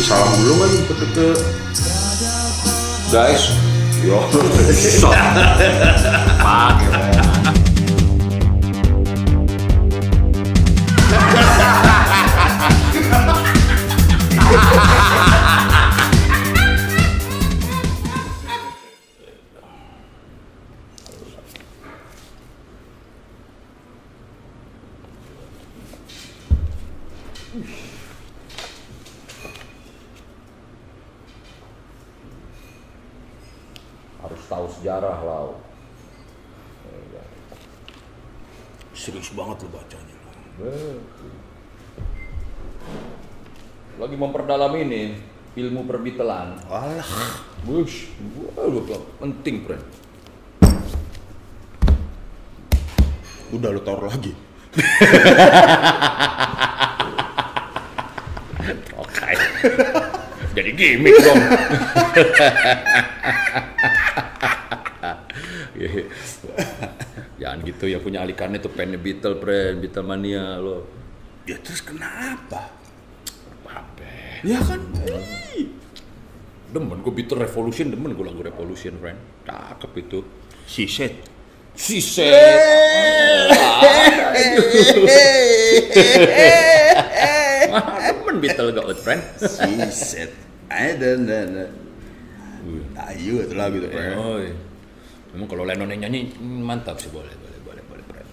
Kasih salam dulu kan ke ke Guys, Yo. pakai Fren. harus ilmu perbitelan. Alah. Wush, waduh, penting, friend. Udah lu taruh lagi. Oke. Jadi gimmick dong. Jangan gitu ya punya alikannya tuh pennya Beatle, friend, Beatle mania lo. Ya terus kenapa? Apa? Ya kan. Demen gue Beatle Revolution, demen gue lagu Revolution, friend. Cakep itu. Si set. Si set. Demen Beatle gak friend. Si set. Ada, ada. Ayo itu lagu tuh, friend. Oh, iya. Memang kalau Lennon yang nyanyi hmm, mantap sih boleh, boleh, boleh, boleh, friend.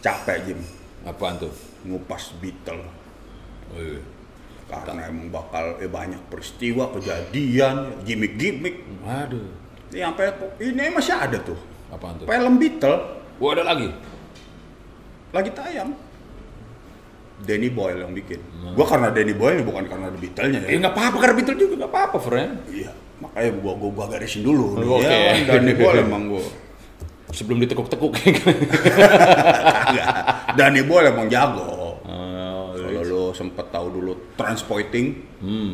Capek Jim Apaan tuh? ngupas Beatle Oh, iya. karena emang bakal eh, banyak peristiwa kejadian gimmick-gimmick Waduh. ini sampai ini masih ada tuh Apaan tuh? film Beatle Wah, ada lagi. lagi tayang Danny Boyle yang bikin gua karena Danny Boyle bukan karena ada Beatle-nya Eh, ya nggak apa-apa karena Beatle juga nggak apa-apa, friend. iya makanya gua gua, gua garisin dulu nih, Oke. ya kan Danny Boyle emang gua Sebelum ditekuk-tekuk. Kagak. Danny Boyle emang jago Oh, kalau lu sempet tahu dulu Transpoiting hmm.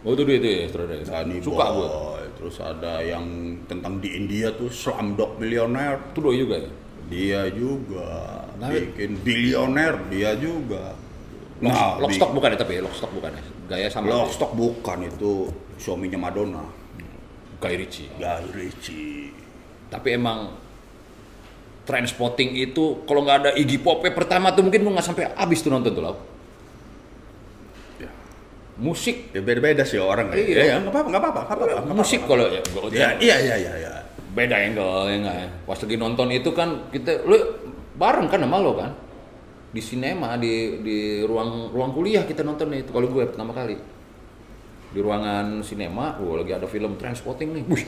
Oh, itu dia itu ya. Danny Suka gue. Boyle terus ada yang tentang di India tuh Slumdog Millionaire Itu doi juga ya. Dia juga Nah, bikin bilioner, dia juga. Nah, Lock, Lockstock bukan ya tapi ya, Lockstock bukan ya. Gaya sama Lockstock bukan itu suaminya Madonna, Guy Ritchie. Guy Ritchie. Tapi emang Trainspotting itu kalau nggak ada Iggy Pop pertama tuh mungkin gue nggak sampai habis tuh nonton tuh lau. Ya. Musik, Ya beda-beda sih orang. Iya. Iya, ya, nggak apa-apa, nggak apa-apa, nggak apa-apa. nggak musik apa-apa. kalau ya, Ya, iya, iya, iya, iya. beda angle ya nggak ya. Pas lagi nonton itu kan kita lu bareng kan sama lo kan di sinema di di ruang ruang kuliah kita nontonnya itu kalau gue pertama kali di ruangan sinema, wah lagi ada film Transpotting nih, wih,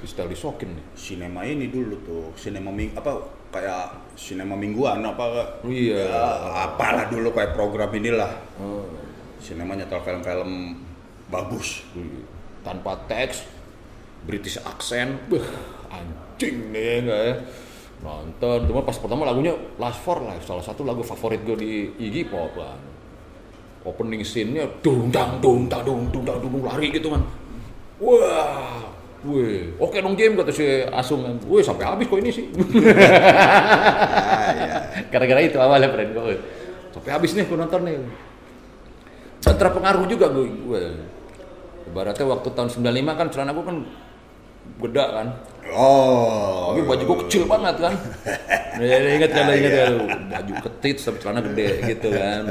setel disokin nih. Sinema ini dulu tuh, sinema ming apa kayak sinema mingguan apa Iya. ya, apalah dulu kayak program inilah. Oh, Sinema nyetel film-film bagus. wih, tanpa teks, British accent, beuh, anjing nih enggak ya. Nonton, cuma pas pertama lagunya Last for Life, salah satu lagu favorit gue di Iggy Pop kan. Opening scene-nya dung dang dung dang dung dung dang dung lari gitu kan. Wah, wih, oke dong game kata si Asung kan. Wih, sampai habis kok ini sih. Gara-gara itu awalnya friend gue. Sampai habis nih gue nonton nih. Dan terpengaruh juga gue. gue. Ibaratnya waktu tahun 95 kan celana gue kan gede kan. Oh. Tapi baju gue kecil banget kan. Ya, ingat kan, ingat kan. Baju ketit tapi celana gede gitu kan.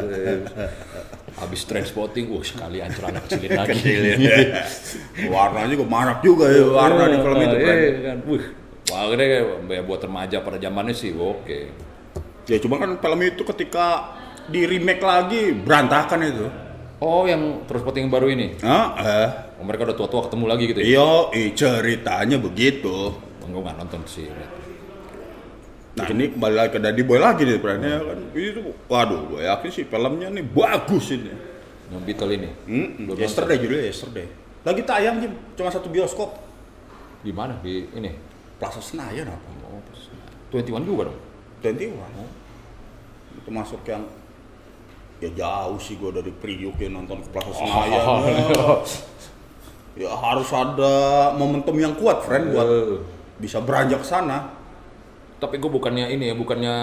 Habis transporting, wah sekalian celana kecilin lagi. Kecilin. Warnanya juga marak juga ya warna di film itu kan. Iya, kan. Wih, wah gede ya buat remaja pada zamannya sih oke. Ya cuma kan film itu ketika di remake lagi berantakan itu. Oh, yang transporting baru ini. Hah? Eh. Oh, mereka udah tua-tua ketemu lagi gitu ya? Iya, eh, ceritanya begitu. Enggak nggak nonton sih. Nah ini kembali lagi ke Daddy Boy lagi nih perannya kan. Itu, waduh, gue yakin sih filmnya nih bagus ini. Yang Beatle ini. Hmm, yesterday judulnya yesterday. Lagi tayang Jim, cuma satu bioskop. Di mana? Di ini. Plaza Senayan apa? Oh, 21 juga dong. 21. Itu masuk yang ya jauh sih gue dari Priuk ya nonton ke Plaza Senayan. Ya harus ada momentum yang kuat, friend, buat Eh, bisa beranjak sana. Tapi gue bukannya ini ya, bukannya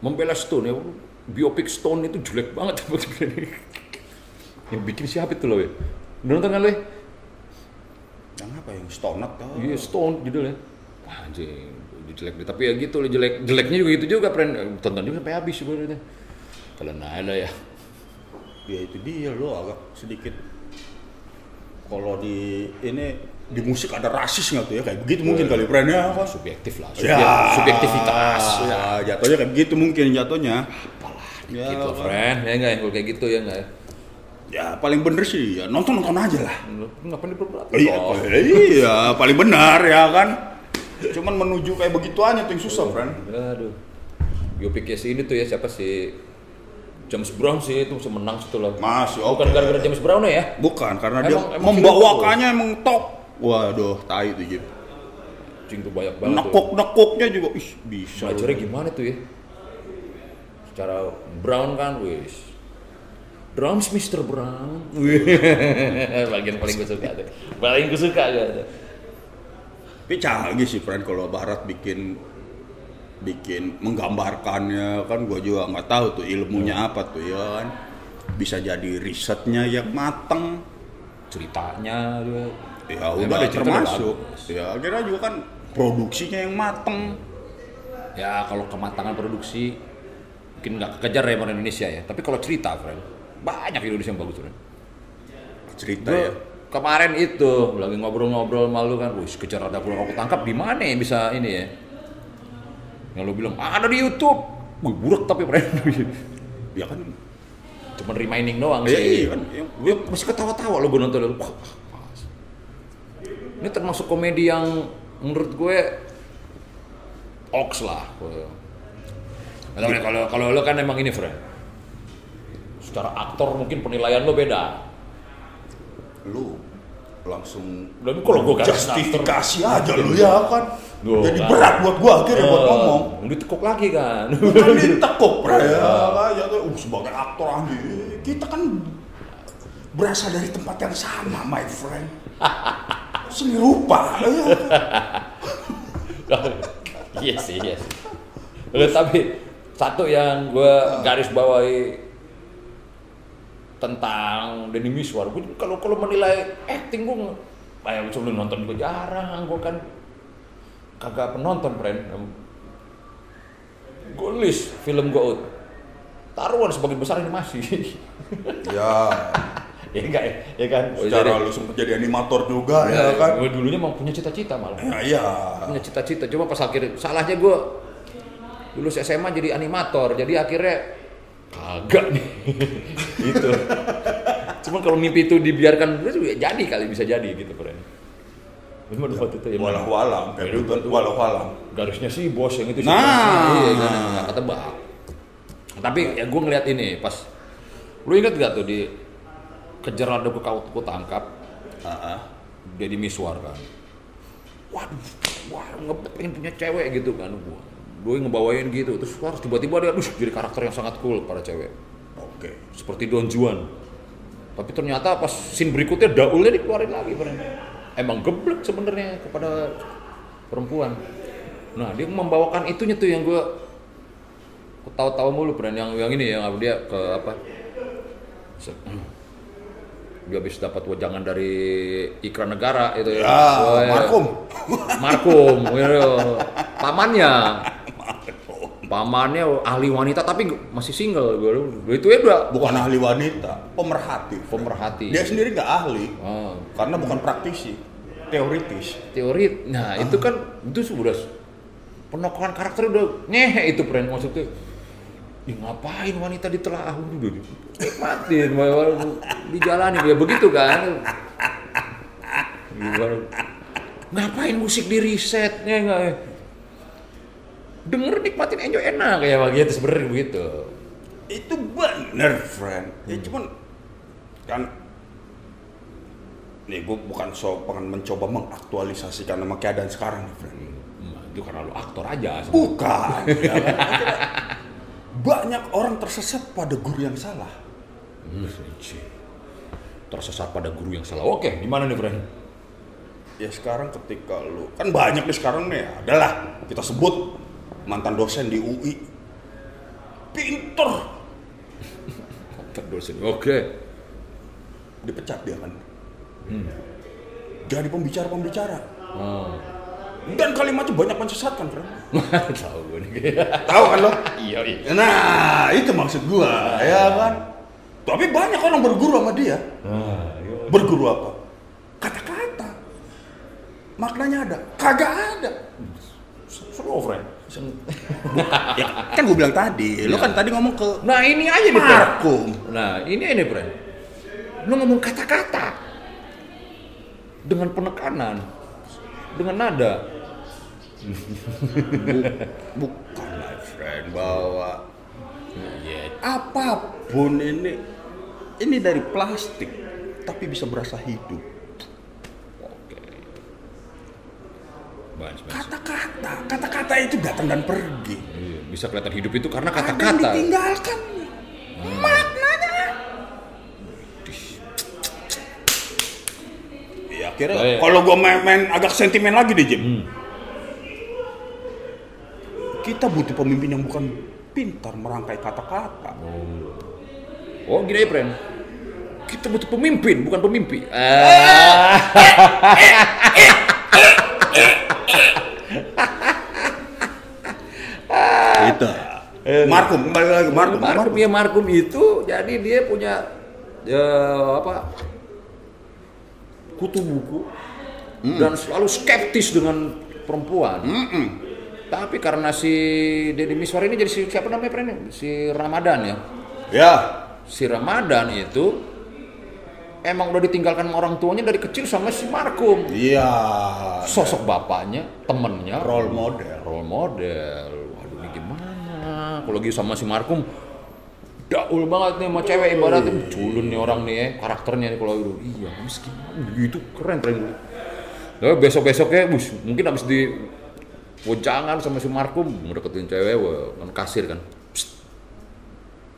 membela Stone ya. biopic Stone itu jelek banget yang bikin siapa itu loh ya nonton kan lo ya? Yang apa yang stonat tau? Iya Stone judulnya. Wah anjing, jelek deh. Tapi ya gitu loh jelek. Jeleknya juga gitu juga, friend. Tonton juga sampai habis sebenarnya. Kalau ada ya. Ya itu dia lo agak sedikit kalau di ini di musik ada rasis nggak tuh ya kayak begitu mungkin kali friend ya apa? Subjektif lah. Ya, Subjek- subjektivitas. Ya, jatuhnya kayak begitu mungkin jatuhnya. Apalah, Ya, gitu apa? friend. Ya enggak, kalau kayak gitu ya enggak ya. Ya paling bener sih ya nonton nonton aja lah. Lu Ngapain diperberat? Iya, Oh. iya paling benar ya kan. Cuman menuju kayak begitu aja tuh yang susah, friend. Aduh. Biopiknya si ini tuh ya siapa sih? James Brown sih itu bisa menang situ lah. Masih Bukan oke. gara-gara James Brown ya? Bukan karena dia Emang- emang membawakannya emang top. Waduh, tai tuh gitu. Cing tuh banyak banget. Nekuk-nekuknya juga ih bisa. Belajarnya gimana tuh ya? Secara Brown kan, wis. Drums Mr. Brown. Bagian paling gue suka tuh. Paling gue suka gitu. Tapi canggih sih friend kalau Barat bikin bikin menggambarkannya kan gua juga nggak tahu tuh ilmunya Hmm. apa tuh ya kan bisa jadi risetnya yang mateng Ceritanya juga. ya udah ada termasuk ya akhirnya juga kan produksinya yang mateng Ya kalau kematangan produksi mungkin nggak kekejar ya orang Indonesia ya. Tapi kalau cerita, friend, banyak Indonesia yang bagus, friend. cerita Gua ya kemarin itu lagi ngobrol-ngobrol malu kan, wih kejar ada pulang aku tangkap di mana ya bisa ini ya? Yang lu bilang ada di YouTube, wih burak tapi friend. ya kan Cuman reminding doang Iya, sih. iya kan. Yang- Gue masih ketawa-tawa lo gue nonton pas. Ini termasuk komedi yang menurut gue oks lah. Tahu deh, Kalau kalau lo kan emang ini friend. Secara aktor mungkin penilaian lo beda. lu langsung Tapi kalau garis justifikasi aja lu ya kan? Loh, jadi kan. berat buat gua akhirnya buat ngomong. Eh, ditekuk lagi kan. bukan ditekuk bro ya kan? Ya tuh, uh, sebagai aktor anjing. Kita kan berasal dari tempat yang sama my friend. Seni rupa ya. iya sih, iya sih. Tapi satu yang gue garis bawahi tentang Denny Miswar, gue kalau kalau menilai acting gue kayak sebelum nonton juga jarang, gue kan kagak penonton friend. Gue list film gue out. Taruhan sebagian besar animasi. ya ya enggak ya, ya kan? secara lu sempat jadi animator juga ya, kan Gue dulunya mau punya cita-cita malah. ya iya punya cita-cita cuma pas akhir salahnya gue lulus SMA jadi animator jadi akhirnya kagak nih. Gitu. Cuma kalau mimpi itu dibiarkan dulu juga jadi kali bisa jadi gitu keren cuma waktu itu ya walau walam walau walam garisnya sih bos yang itu sih Nah. iya kan nggak ketebak. Tapi ya gue ngeliat ini pas lu inget gak tuh di kejar ada gue kau ku tangkap? Ah. Deddy Miswar kan. Waduh wah nge- pengen punya cewek gitu kan gua gue ngebawain gitu. Terus harus tiba-tiba dia aduh jadi karakter yang sangat cool para cewek. Oke. Seperti Don Juan. Tapi ternyata pas scene berikutnya daulnya dikeluarin lagi Bren. emang geblek sebenarnya kepada perempuan. Nah dia membawakan itunya tuh yang gue tahu-tahu mulu Bren. yang yang ini yang dia ke apa? Dia habis dapat wejangan dari iklan negara itu ya. Wah, ya. markum. Markum, ya, pamannya. Pamannya ahli wanita tapi masih single. Gue itu ya udah bukan ahli wanita pemerhati pemerhati. dia sendiri nggak ahli Oh, karena bukan praktisi teoritis teori. Nah, itu kan itu sudah penokohan karakter udah nyehe itu friend maksudnya. Ih, ngapain wanita ditelaah udah nikmatin dijalani ya begitu kan Gimana? ngapain musik di resetnya enggak ya? Denger nikmatin enjoy enak. Kayak begitu sebenarnya begitu. Itu bener friend. Ya cuman kan nih gue bukan so pengen mencoba mengaktualisasikan sama keadaan sekarang nih friend. Nah, itu karena lu aktor aja sebenarnya. bukan ya kan? Banyak orang tersesat pada guru yang salah. Hmm, tersesat pada guru yang salah. Oke gimana nih friend? Ya sekarang ketika lu kan banyak nih sekarang nih adalah kita sebut mantan dosen di UI pinter dosen. Oke. dipecat dia kan. Jadi pembicara-pembicara. Oh. Dan kalimatnya banyak menyesatkan, Fred. Tahu gue nih. Tahu kan lo? Iya, iya. Nah, itu maksud gua, ya kan? Tapi banyak orang berguru sama dia. Ah, iya. Berguru apa? Kata-kata. Maknanya ada? Kagak ada. Slow, friend. Ya, kan gue bilang tadi, lo kan tadi ngomong ke Nah, ini aja nih. Markum. Nah, ini ini, Pren. Lu ngomong kata-kata dengan penekanan, dengan nada. Bukan, my friend, bahwa Iya. apa pun ini, ini dari plastik, tapi bisa berasa hidup. Oke. Kata-kata, kata-kata itu datang dan pergi. Iya, bisa kelihatan hidup itu karena kata-kata. ditinggalkan. Maknanya. Ya akhirnya Baik. kalau gua main, main agak sentimen lagi deh Jim. Hmm. Kita butuh pemimpin yang bukan pintar merangkai kata-kata. Oh, gini aja, Pren. Kita butuh pemimpin, bukan pemimpi. Ah. Itu. Markum kembali lagi Markum. Markum ya Markum itu jadi dia punya ya, apa kutu buku dan selalu skeptis dengan perempuan. Mm-mm. Tapi karena si Deddy Miswar ini jadi si siapa namanya Pren? Si Ramadan ya. Ya. Si Ramadan itu emang udah ditinggalkan sama orang tuanya dari kecil sama si Markum. Iya. Sosok bapaknya, temennya, Role model. role model. Waduh ini gimana? Kalau lagi sama si Markum, daul banget nih sama cewek ibaratnya culun nih orang nih ya, karakternya nih kalau itu. Iya, habis gimana? Gitu keren keren. Nah, besok besoknya, bus mungkin habis di Wejangan sama si Markum ngedeketin cewek, wah, kan kasir kan. Psst.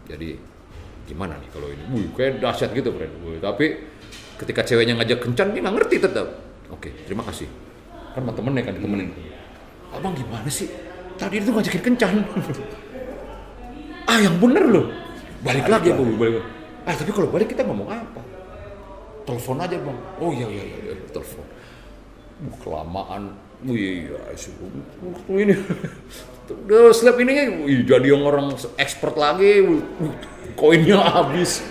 Jadi gimana nih kalau ini? Wih, kayak dahsyat gitu, friend. Wih, tapi ketika ceweknya ngajak kencan dia nggak ngerti tetap. Oke, terima kasih. Kan sama temennya kan ditemenin. Abang gimana sih? Tadi itu ngajakin kencan. ah, yang bener loh. Balik lagi ya, Bu. Balik. Ah, tapi kalau balik kita ngomong apa? Telepon aja, Bang. Oh iya iya iya, iya. telepon. Uh, kelamaan. Wih, iya, waktu ini. Udah slap ininya, wih, jadi yang orang expert lagi. Koinnya habis.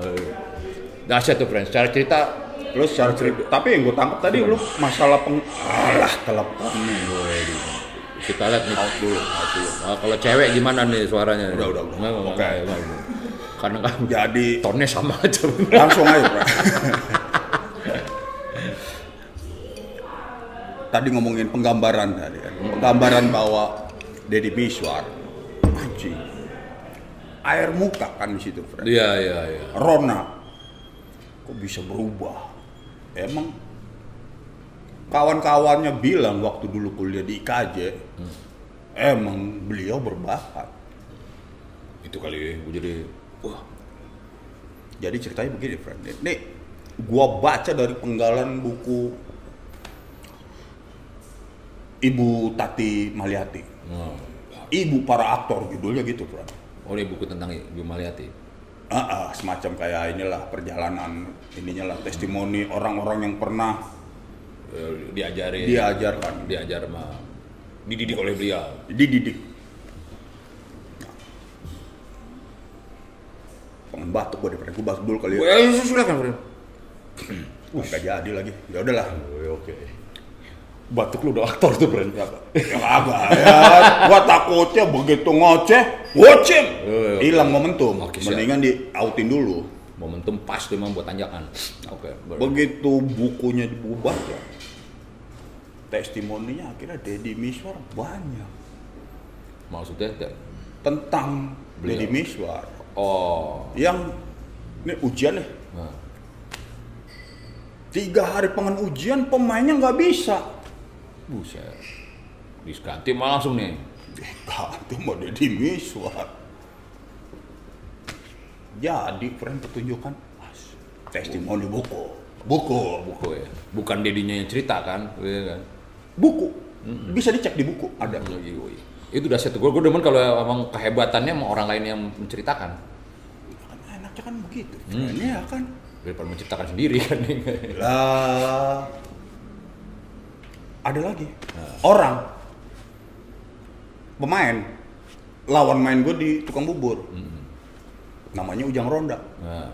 Eh, Dahsyat tuh, friends. Cara cerita Lu secara cerita, tapi yang gue tangkap tadi lu masalah peng... Alah, teleponnya gue. kita lihat nih out dulu, out dulu. Nah, kalau cewek gimana nih suaranya? Udah, udah, udah. Oke. nggak. Karena kan Jadi tonnya sama aja. langsung aja, Bro. tadi ngomongin penggambaran tadi kan. Penggambaran bahwa Deddy Miswar anjing. Air muka kan di situ, Fred. Iya, iya, iya. Rona kok bisa berubah? Emang kawan-kawannya bilang waktu dulu kuliah di IKJ, emang beliau berbakat. Itu kali gue jadi wah, Jadi ceritanya begini, friend. Nih, gua baca dari penggalan buku Ibu Tati Maliati. Nah, Ibu para aktor judulnya gitu, friend. oh ini buku tentang Ibu Maliati. Ah, ah, semacam kayak inilah perjalanan ininya lah testimoni orang-orang yang pernah Eh, Diajarin. diajarkan, Diajar sama dididik oleh beliau. dididik. Pengen batuk gue daripada gue batuk dulu kali ya. Eh, silakan, Bro. Wah, gak jadi lagi. Ya udahlah. Oke. Batuk lu udah aktor tuh, Bro. Ya kagak ya. Gua takutnya begitu ngoceh, ngoceh. Iya, iya. Hilang momentum. Siap. Mendingan di outin dulu. Momentum pas tuh memang buat tanjakan. Oke, baru. Begitu bukunya dibuat ya. Testimoninya akhirnya Deddy Miswar banyak Maksudnya kayak, tentang Beliau. Deddy Miswar oh, yang ini ujian nih nah, tiga hari pengen ujian pemainnya nggak bisa buset. Disganti malah langsung nih. ganti mau Deddy Miswar jadi friend pertunjukan Mas, testimoni buku buku Buku ya. Bukan dedinya yang cerita kan, iya kan? buku bisa dicek di buku ada Iya, iya. Itu udah satu. Gue gue demen kalau emang kehebatannya sama orang lain yang menceritakan. Kan enak enaknya kan begitu. friend. Iya kan. Daripada menciptakan sendiri kan. Lah ada lagi orang pemain lawan main gue di tukang bubur. Namanya Ujang Ronda. Nah,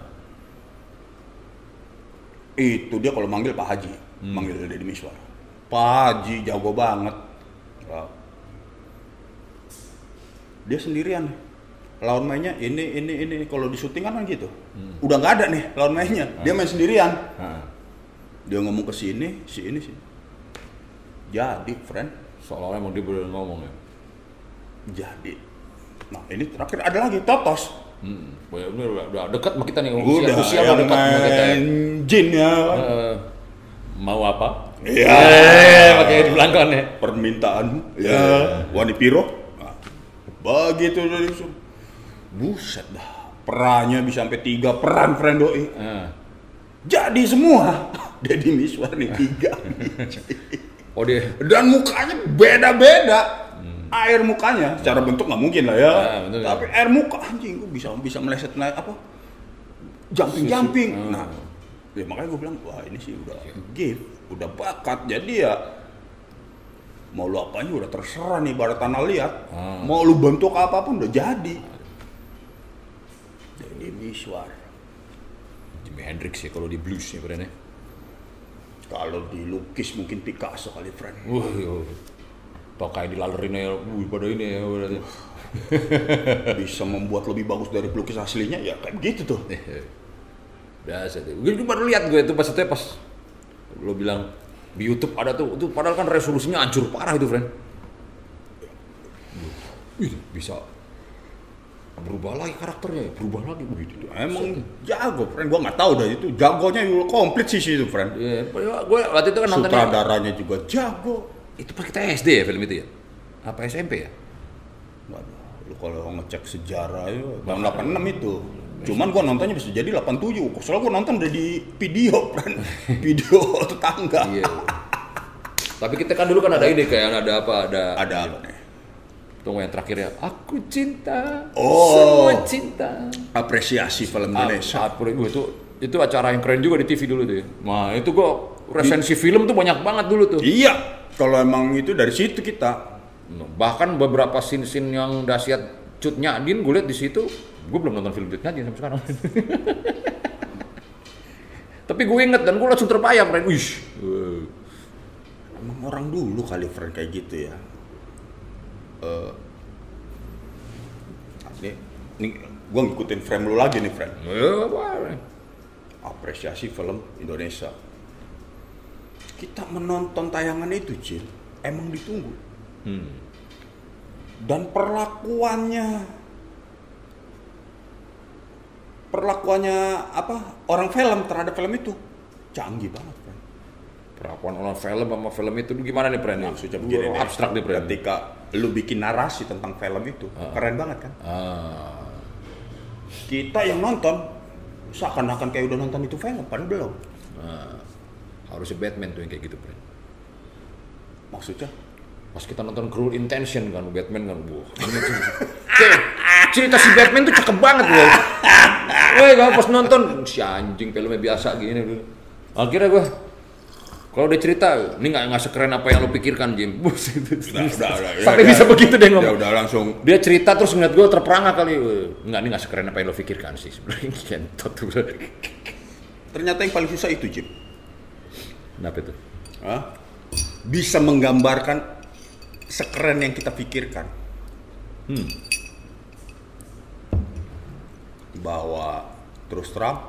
Itu dia kalau manggil Pak Haji, manggil Deddy Miswar. Pak Haji jago banget. Dia sendirian. Lawan mainnya ini ini ini kalau di syuting kan gitu. Udah nggak ada nih lawan mainnya. Dia main sendirian. nah, Dia ngomong ke sini, si ini sih. Jadi, friend, seolah-olah dia boleh ngomong ya. jadi. Nah, ini terakhir ada lagi Totos. Hmm. Ini udah, udah dekat sama kita nih. Udah, usia yang udah dekat sama kita. ya. jin ya. Eh, mau apa? Iya. Eh, pakai di belakang ya. permintaan ya wani piro nah, begitu dari buset dah perannya bisa sampai tiga peran friend doi Eh. jadi semua Deddy Miswar nih tiga Oh dia. dan mukanya beda-beda. Air mukanya secara bentuk nggak mungkin lah ya. Ah, betul, tapi air muka anjing gua bisa bisa meleset naik apa? Jumping jumping Hmm. nah ya makanya gue bilang wah ini sih udah gift udah bakat. Jadi ya mau lu apanya udah terserah nih pada tanah liat. Ah. mau lu bentuk apa pun udah jadi. Jadi Miswar Jimi Hendrix ya kalau di blues ya brandnya. Kalau dilukis mungkin Picasso kali friend Wah, yo. Tau kayak dilalerin ya, wih pada ini ya berarti. bisa membuat lebih bagus dari pelukis aslinya ya kayak gitu tuh Biasa tuh. Gue baru lihat gue itu pas itu pas lo bilang di YouTube ada tuh, itu padahal kan resolusinya hancur parah itu, friend. Bisa berubah lagi karakternya, ya, berubah lagi begitu. Emang jago, friend. Gua nggak tahu dah itu. Jagonya juga komplit sih sih itu, friend. Iya, gue waktu itu kan nontonnya Sutradaranya juga jago. itu pas kita SD ya film itu ya? Apa SMP ya? Waduh, lu kalau ngecek sejarah itu tahun 86 itu. Cuman gua nontonnya bisa jadi 87. Soalnya gua nonton udah di video, friend. Video tetangga. Iya. Tapi kita kan dulu kan ada ini kayak ada apa? Ada Ada apa nih? Tunggu yang terakhir ya. Aku cinta. Oh. Semua cinta. Apresiasi film Indonesia. Ah, ah, itu itu acara yang keren juga di TV dulu tuh ya. Nah, itu gua resensi film tuh banyak banget dulu tuh. Iya, kalau emang itu dari situ kita. Nah, Bahkan beberapa scene-scene yang dahsyat Cut Nyadin gue liat di situ, gue belum nonton film Cut Nyadin sampai sekarang. Tapi gue inget dan gue langsung terbayang, Ren. Wih, Emang orang dulu kali friend kayak gitu ya. Eh ini, ini gue ngikutin frame lu lagi nih friend. Ren? Apresiasi film Indonesia. Kita menonton tayangan itu, Cil, emang ditunggu. Hmm. Dan perlakuannya perlakuannya apa orang film terhadap film itu canggih banget, friend. Perlakuan orang film sama film itu gimana nih, Pren? Maksudnya begini nih, abstrak nih, Pren. Ketika lu bikin narasi tentang film itu, keren banget kan? Ah, Kita yang nonton seakan-akan kayak udah nonton itu film, padahal belum. ah. harusnya Batman tuh yang kayak gitu, Pren. Maksudnya? Pas kita nonton Cruel Intention kan, Batman kan, wah. Cek, cerita si Batman tuh cakep banget gue. Woi, gue pas nonton, si anjing filmnya biasa gini dulu. Akhirnya gue, kalau dia cerita, ini nggak nggak sekeren apa yang lo pikirkan, Jim. Udah, udah, udah, ya, Sampai ya. bisa begitu deh Ya ngomong. udah langsung Dia cerita terus ngeliat gue terperangah kali. Nggak, ini nggak sekeren apa yang lo pikirkan sih sebenarnya. Kentot ternyata yang paling susah itu, Jim. Kenapa itu? Hah? Bisa menggambarkan sekeren yang kita pikirkan. Hmm. Bahwa terus terang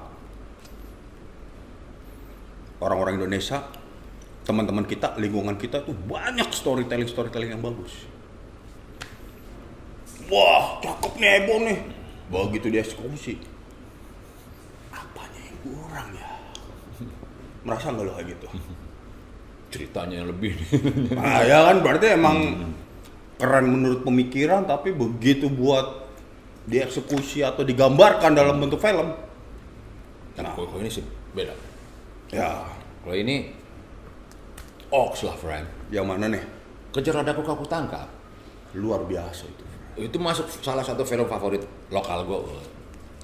orang-orang Indonesia, teman-teman kita, lingkungan kita tuh banyak storytelling-storytelling yang bagus. Wah, cakep nih Ebo nih. Begitu dia eksekusi. Apanya yang kurang ya? Merasa nggak lo kayak gitu? Ceritanya yang lebih. Nah, ya kan berarti emang keren menurut pemikiran tapi begitu buat dieksekusi atau digambarkan dalam bentuk film. Nah, kalau ini sih beda. Ya, Kalau ini Ox lah, friend. yang mana nih? Kejar adaku kau tangkap. Luar biasa itu. Itu masuk salah satu film favorit lokal gue.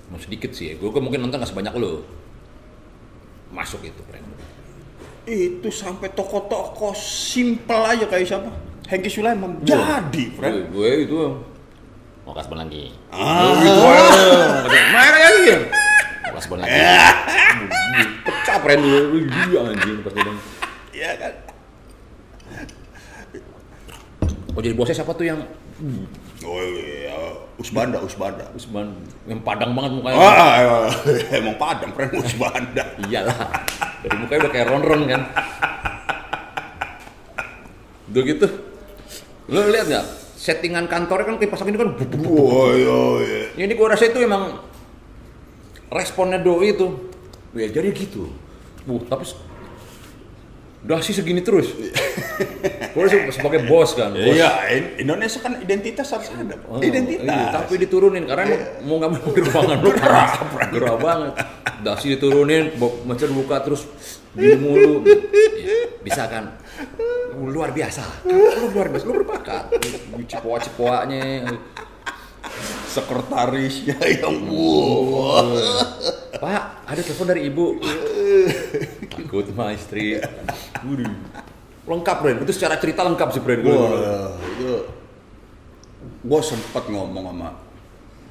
Mau sedikit sih, gue mungkin nonton nggak sebanyak lo. Masuk itu, friend. Itu sampai toko-toko simple aja kayak siapa? Hengki Sulaiman. Jadi, friend. Gue, gue itu mau kasih lagi. Ah. gitu Mana lagi ya? Mau kasih lagi. Pecah friend dulu, dia anjing pas bilang. Iya kan? Oh jadi bosnya siapa tuh yang Oh iya, Usbanda, Usbanda. Usman yang padang banget mukanya? Ah, ah, emang padang, friend Usbanda. Iyalah. Dari mukanya udah kayak ron-ron kan. Udah gitu. Lo lihat nggak? Settingan kantornya kan kipas angin kan. buk, buk, buk. Oh iya, iya. Ini gua rasa itu emang responnya doi itu. Ya jadi gitu. Bu, tapi udah sih segini terus. Se- sebagai bos kan. Bos. Iya, in- Indonesia kan identitas harus ada. Oh, identitas. iya, tapi diturunin karena emang mau nggak mau gerobangan lu gerah, gerah banget. Dasi diturunin, macer buka terus gini mulu. Ya, bisa kan? Lu luar biasa. Lu luar biasa, lu berbakat. Cipoa-cipoanya. Sekretarisnya yang wow. Pak, ada telepon dari ibu. Takut sama istri. Waduh. Lengkap, Bren. Itu secara cerita lengkap sih, Bren. Wah, itu gue sempat ngomong sama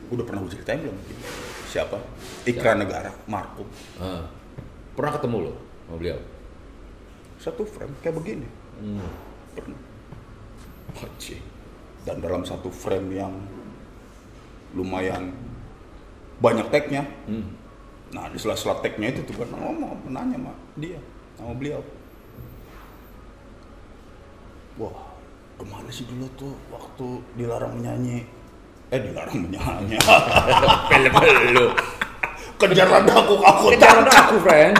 udah pernah gue ceritain belum siapa iklan negara Marco Ah. Pernah ketemu lo sama beliau? satu frame kayak begini Hmm. pernah Anjing. dan dalam satu frame yang lumayan banyak tagnya Hmm. nah di sela-sela tagnya itu tuh kan ngomong menanya sama dia sama beliau wah ke mana sih dulu tuh waktu dilarang menyanyi eh dilarang menyanyi Film lu. kejar aku aku Kejar aku, friend.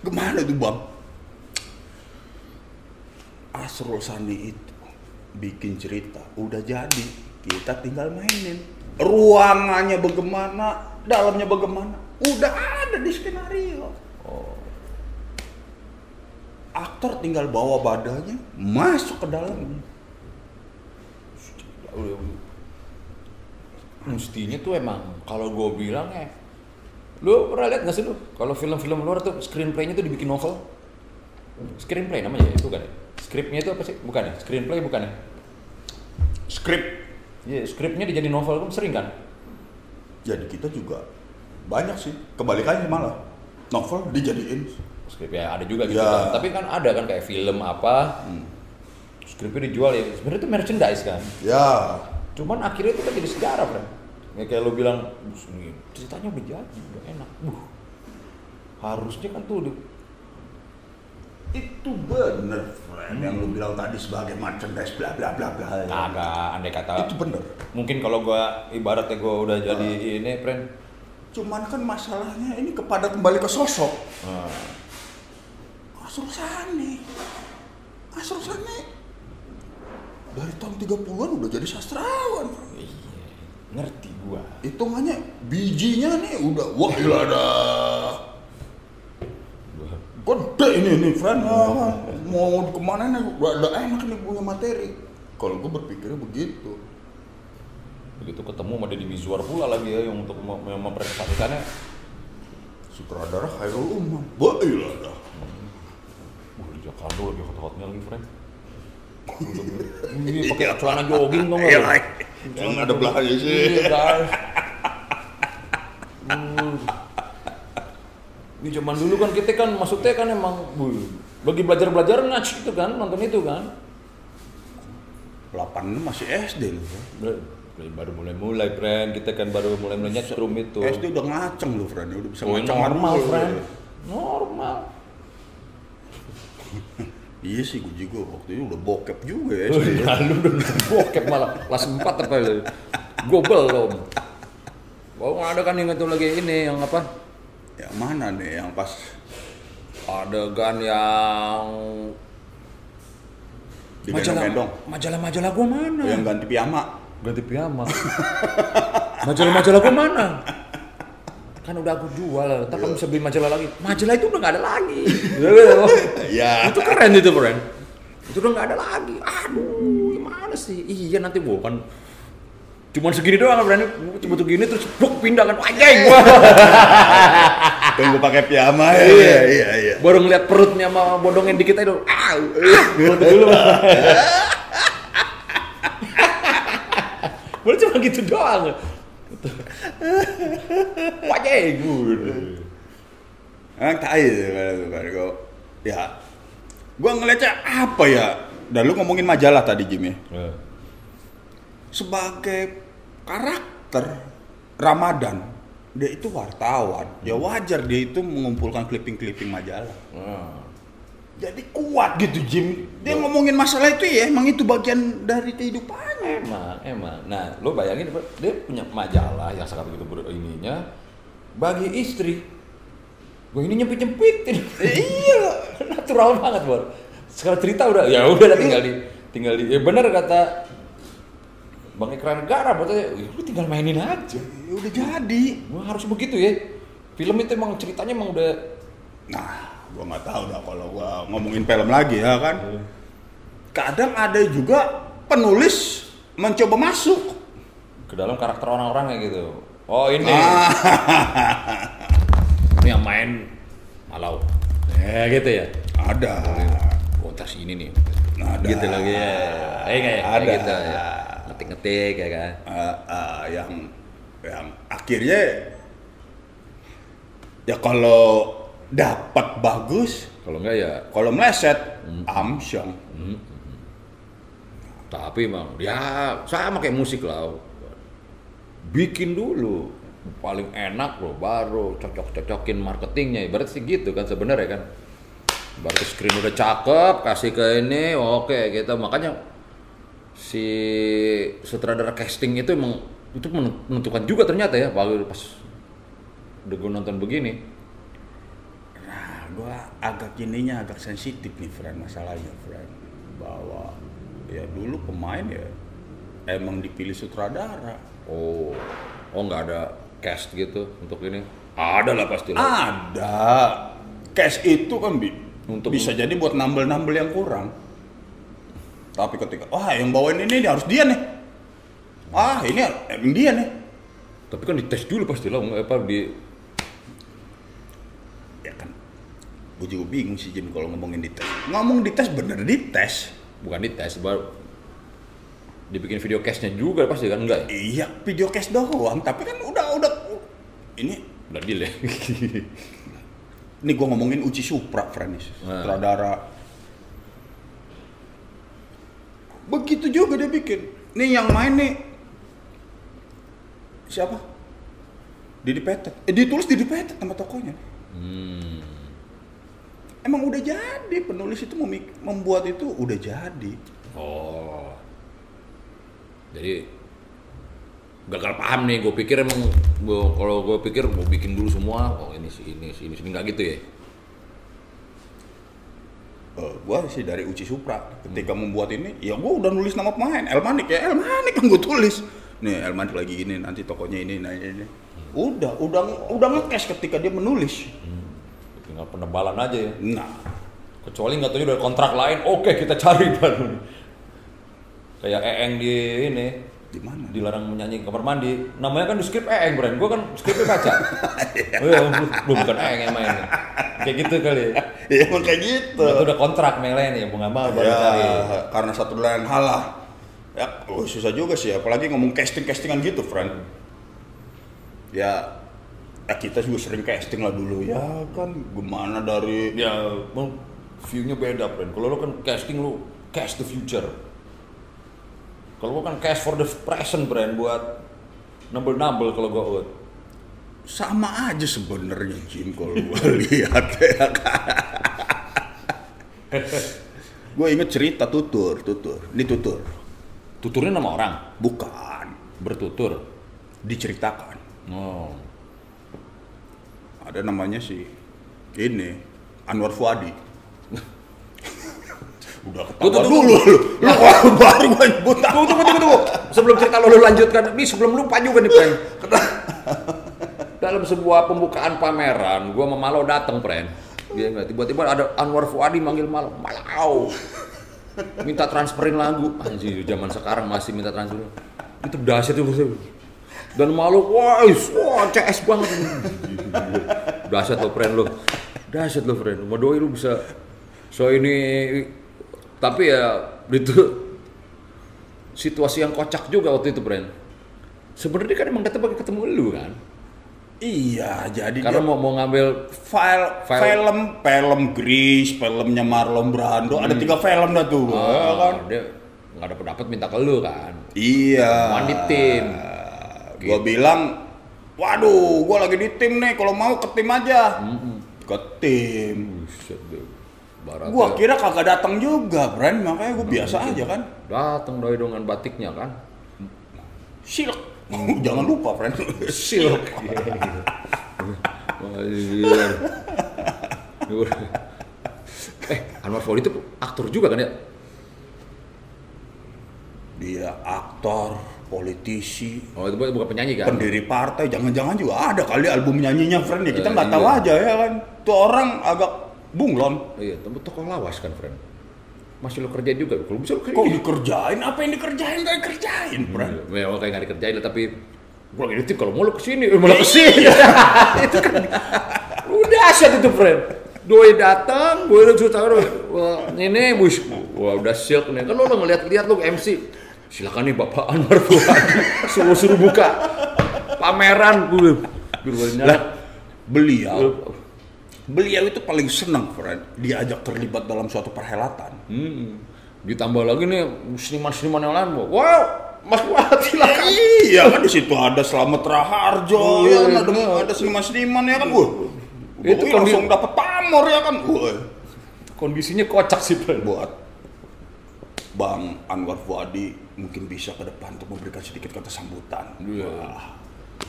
Gimana tuh bang? Asrul Sani itu bikin cerita, udah jadi, kita tinggal mainin. Ruangannya bagaimana, dalamnya bagaimana, udah ada di skenario. Aktor tinggal bawa badannya masuk ke dalamnya. Mestinya tuh emang kalau gue bilang ya, lu pernah lihat nggak sih lu kalau film-film luar tuh screenplaynya tuh dibikin novel? Screenplay namanya ya, bukan ya? Skripnya itu apa sih? Bukan ya? Screenplay bukan ya? Skrip. Iya, skripnya dijadiin novel kan sering kan? Jadi kita juga banyak sih, kebalikannya malah. Novel dijadiin. Skrip ya ada juga gitu Ya. kan. Tapi kan ada kan kayak film apa, skripnya dijual ya. Sebenarnya itu merchandise kan. Ya, Cuman akhirnya itu kan jadi sejarah, Bro. Ya kayak lu bilang, "Bus, ini ceritanya udah jadi, udah enak. Buh. Harusnya kan tuh di- itu bener, friend. Yang lu bilang tadi sebagai merchandise bla bla bla bla. kagak andai kata Itu bener. mungkin kalau gua ibaratnya gua udah jadi ini, friend. Cuman kan masalahnya ini kepada kembali ke sosok. Nah, Asrul Sani. Asrul Sani dari tahun 30-an udah jadi sastrawan. iya, ngerti gua. Hitungannya bijinya nih udah wah gila Gua gede ini nih friend. Ah, mau ke mana nih? Udah, udah enak nih punya materi. Kalau gue berpikirnya begitu. Begitu ketemu sama Deddy Mizwar pula lagi ya yang untuk mem- mem- mempresentasikannya. sutradara Khairul Umam. Wah Jakarta lagi hot-hotnya lagi, friend. Ini pakai celana jogging dong Iya, like. yang ada belahnya sih Iya. Ini zaman dulu kan kita kan maksudnya kan emang bagi belajar-belajar natch itu kan nonton itu kan. 86 masih SD loh. Ber- baru mulai-mulai friend kita kan baru mulai-mulai nyetrum itu. SD udah ngaceng loh friend udah bisa Oh, ngaceng normal friend. Normal. Iya sih gue juga waktu itu udah bokep juga ya Oh, SD nah, lu udah bokep malah kelas 4 apa itu. Gue belum. Oh, ada kan yang itu lagi ini yang apa? yang mana nih yang pas Adegan yang di gendong-gendong majalah-majalah gua mana? yang ganti piyama ganti piyama. majalah-majalah gua mana? Kan udah aku jual, ntar kamu bisa beli majalah lagi. Majalah itu udah nggak ada lagi. ya itu keren itu keren. Itu udah nggak ada lagi. Aduh, gimana sih? Iya nanti bukan Cuman segini doang berani, cuma segini terus buk pindah kan anjing gua. Tunggu pakai piyama ya. Iya. iya, iya. Baru ngeliat perutnya sama bodongin dikit aja dulu. Ah, foto dulu. Baru cuma gitu doang. Anjing. Emang tai kan gua. Ya. Gua ngeliatnya apa ya? Dan lu ngomongin majalah tadi Jim ya. Sebagai karakter Ramadan, dia itu wartawan. Ya wajar dia itu mengumpulkan clipping-clipping majalah. Nah. Jadi kuat gitu Jim. Dia ngomongin masalah itu ya emang itu bagian dari kehidupannya. Emang, emang. Nah, lo bayangin dia punya majalah yang sangat begitu ber ininya bagi istri. Gue ini nyempit nyempitin. iya, natural banget bor. Sekarang cerita udah, ya udah lah tinggal di tinggal di. Ya benar kata Bang Ikrar Negara, katanya, ya, lu tinggal mainin aja. Ya udah jadi. Wah, harus begitu ya. Film itu emang ceritanya emang udah Nah, gua nggak tahu dah kalau gua ngomongin film lagi ya kan. Kadang ada juga penulis mencoba masuk. ke dalam karakter orang-orang kayak gitu. Oh ini, Ah, ini yang main malau. Ya gitu ya. ada. Oh, tas ini nih. Ada. Gitu lagi ya. Eh kayak Ada. kayak gitu ya. Ngetik-ngetik ya kan. Eh, eh, yang yang akhirnya ya kalau dapat bagus, Kalau enggak ya kalau meleset amsyong. tapi emang ya sama kayak musik lah. Bikin dulu. Paling enak loh baru cocok-cocokin marketingnya. Ibarat sih gitu kan sebenarnya kan. Baru screen udah cakep kasih ke ini oke gitu. Makanya si sutradara casting itu emang itu menentukan juga ternyata ya baru pas udah gue nonton begini Gua agak ininya agak sensitif nih, friend masalahnya, friend. Bahwa ya dulu pemain ya emang dipilih sutradara. Oh, oh nggak ada cast gitu untuk ini? Ada lah pasti. Ada. Cash itu kan bi Untuk- bisa jadi buat nambel-nambel yang kurang. Tapi ketika, wah yang bawain ini harus dia nih. Ah ini emang dia nih. Tapi kan dites dulu pasti lah, apa di Ya kan, gue juga bingung sih Jim kalau ngomongin dites. Ngomong dites bener dites. bukan dites, baru dibikin video castnya juga pasti kan enggak? ya? Iya, video cash doang. Tapi kan udah udah ini Udah deal ya. Ini gue ngomongin Uci Supra, friends. Nah. Sutradara. Begitu juga dia bikin. Nih yang main nih. Siapa? Didi Petet. Eh, ditulis Didi Petet nama tokonya. Hmm. Emang udah jadi penulis itu memik- membuat itu udah jadi. Oh. Jadi gagal paham nih, gue pikir emang kalau gue pikir mau bikin dulu semua, oh ini sih ini sih ini sih nggak gitu ya? Eh, gua sih dari Uci Supra ketika membuat ini ya gua udah nulis nama pemain El Manik ya El Manik kan gua tulis nih El Manik lagi gini nanti tokonya ini nah ini udah udah udah ngekes ketika dia menulis Tinggal penebalan aja ya. nah Kecuali nggak tahu udah kontrak lain, oke kita cari baru. Kayak Eeng di ini, di mana dilarang menyanyi kamar mandi. Namanya kan di skrip Eeng, Bren. Gue kan skripnya baca. oh iya, lu bukan Eeng yang main. Kayak gitu kali. ya emang kayak gitu Itu udah kontrak yang lain ya, mau nggak mau baru ya cari. karena satu lain hal lah ya oh, susah juga sih apalagi ngomong casting castingan gitu friend ya kita juga sering casting lah dulu ya kan gimana dari Ya, mau view-nya beda, Bren. Kalau lu kan casting lu cast the future. Kalau gua kan cast for the present, Bren, buat nambel-nambel kalau gua out. sama aja sebenarnya Jim kalau gue lihat ya kan. gue inget cerita tutur, tutur, ini tutur, Tuturnya nama orang, bukan bertutur. diceritakan. Oh. Ada namanya si ini Anwar Fuadi. Udah ketawa dulu lu. Lu baru gue nyebut Tunggu, tunggu, tunggu, tunggu. Sebelum cerita lo, lo lanjutkan. Ini sebelum lupa juga nih, Pren. Dalam sebuah pembukaan pameran, gua sama Malo dateng, Pren. Dia nggak, tiba-tiba ada Anwar Fuadi manggil Malo. Malau. minta transferin lagu anjir zaman sekarang masih minta transferin itu dahsyat itu. Dan malu wah wah CS banget dahsyat lo friend lo dahsyat lo friend sama doi lu bisa so ini tapi ya itu situasi yang kocak juga waktu itu friend sebenarnya kan emang ketemu ketemu lu kan Iya, jadi karena dia mau mau ngambil file, File. film film Grease, filmnya Marlon Brando, ada tiga film dah tuh, ya kan? oh, dia nggak dapet dapet minta ke lu kan Iya. Main di tim. Gua bilang, waduh, gua lagi di tim nih, kalau mau ke tim aja. Ke tim. Barat Gua kira kagak datang juga, Bran, makanya gua biasa aja kan. datang doi dengan batiknya kan. Silk. Jangan lupa, Bran. silk. Eh Anwar Fauzi itu aktor juga kan ya? Dia aktor, politisi, oh itu bukan penyanyi kan pendiri partai, jangan-jangan juga ada kali album nyanyinya, friend ya. Kita Eh, nggak tahu iya. aja ya kan. Tuh orang agak bunglon. iya tapi tokoh lawas kan friend masih lo kerjain juga kalau bisa lo Kok kerjain dikerjain? Apa yang dikerjain? Gak dikerjain, friend. ya kayak nggak dikerjain lah tapi gue lagi nitip kalau mau lo ke sini eh, malah ke sini itu kan udah asyik itu friend doi datang gue udah wah ini bus wah udah silk nih kan lo lo ngeliat-liat lo MC silakan nih bapak Anwar Fuadi suruh suruh buka pameran gue Lah, beliau beliau itu paling senang, friend, diajak terlibat dalam suatu perhelatan. Hmm. Ditambah lagi nih seniman-seniman yang lain, wow, Mas Fuad silakan. iya kan di situ ada Slamet Raharjo, Oh, ya iya, kan ada, ada seniman-seniman ya kan, wah. Itu langsung dapat pamor ya kan, wah. Kondisinya kocak sih, Bro. Buat Bang Anwar Fuadi mungkin bisa ke depan untuk memberikan sedikit kata sambutan. Iya. Wah.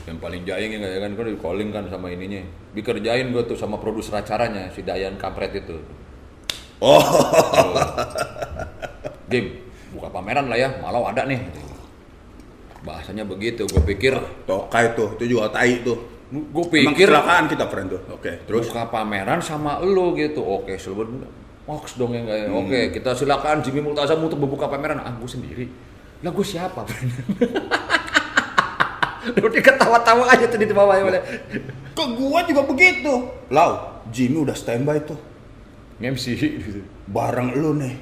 Yang paling jayeng ya kan kan di calling kan sama ininya. Dikerjain gue tuh sama produser acaranya si Dayan Kampret itu. Oh, Game, buka pameran lah ya, malau ada nih. Bahasanya begitu, gue pikir tokai tuh, itu juga tai tuh. gue Emang pikir kecelakaan kita, friend tuh. Oke, terus buka pameran sama lu gitu. Oke, sebenarnya Mox dong yang kayak. Oke, kita silakan Jimmy Multazam untuk membuka pameran. Ah, gue sendiri. Lah gue siapa? Udah ketawa-tawa aja tuh di bawah ya. ke gua juga begitu. Lau, Jimmy udah standby tuh. MC gitu. bareng lu nih.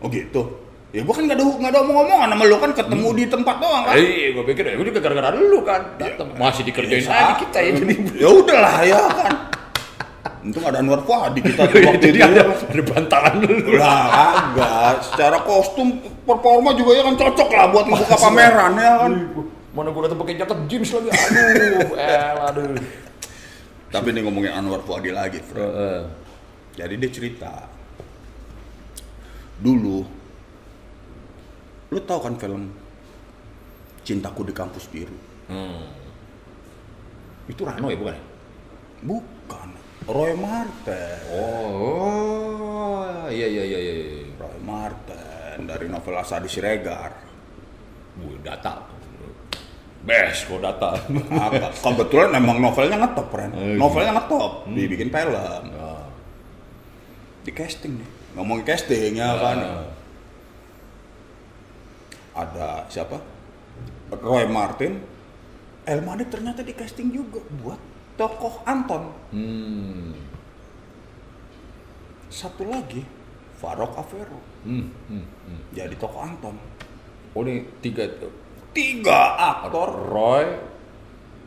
Oh gitu. Ya gua kan nggak ada nggak ada omong-omongan sama lu kan ketemu di tempat doang kan. Eh, gue pikir ya, gue juga gara-gara lu kan. Datang masih dikerjain Iya, lagi kita ya jadi. Ya udahlah ya kan. Untung ada Anwar Fuadi kita tuh waktu Jadi itu. ada, ada bantalan lu. Lah agak secara kostum performa juga ya kan cocok lah buat membuka pameran ya kan. Mana gue datang pakai jaket jeans lagi. Aduh, el, aduh. Tapi ini ngomongin Anwar Fuadi lagi, Fred. Heeh. Jadi dia cerita dulu lu tahu kan film Cintaku di Kampus Biru? Hmm. Itu Rano ya bukan? Bukan. Roy Marten. Oh, iya iya iya iya. Roy Marten dari novel Asadi Siregar. Gue data. Best kok data. Kebetulan emang novelnya ngetop, Ren. Oh, Novelnya ngetop, dibikin film. Ah. Di casting nih. Ngomongin casting ya kan. Ah. Ada siapa? Roy Martin. El Manik ternyata di casting juga buat tokoh Anton. Hmm. Satu lagi, Farok Avero. Hmm. hmm, hmm. Jadi tokoh Anton. Oh ini tiga. Tiga aktor Roy,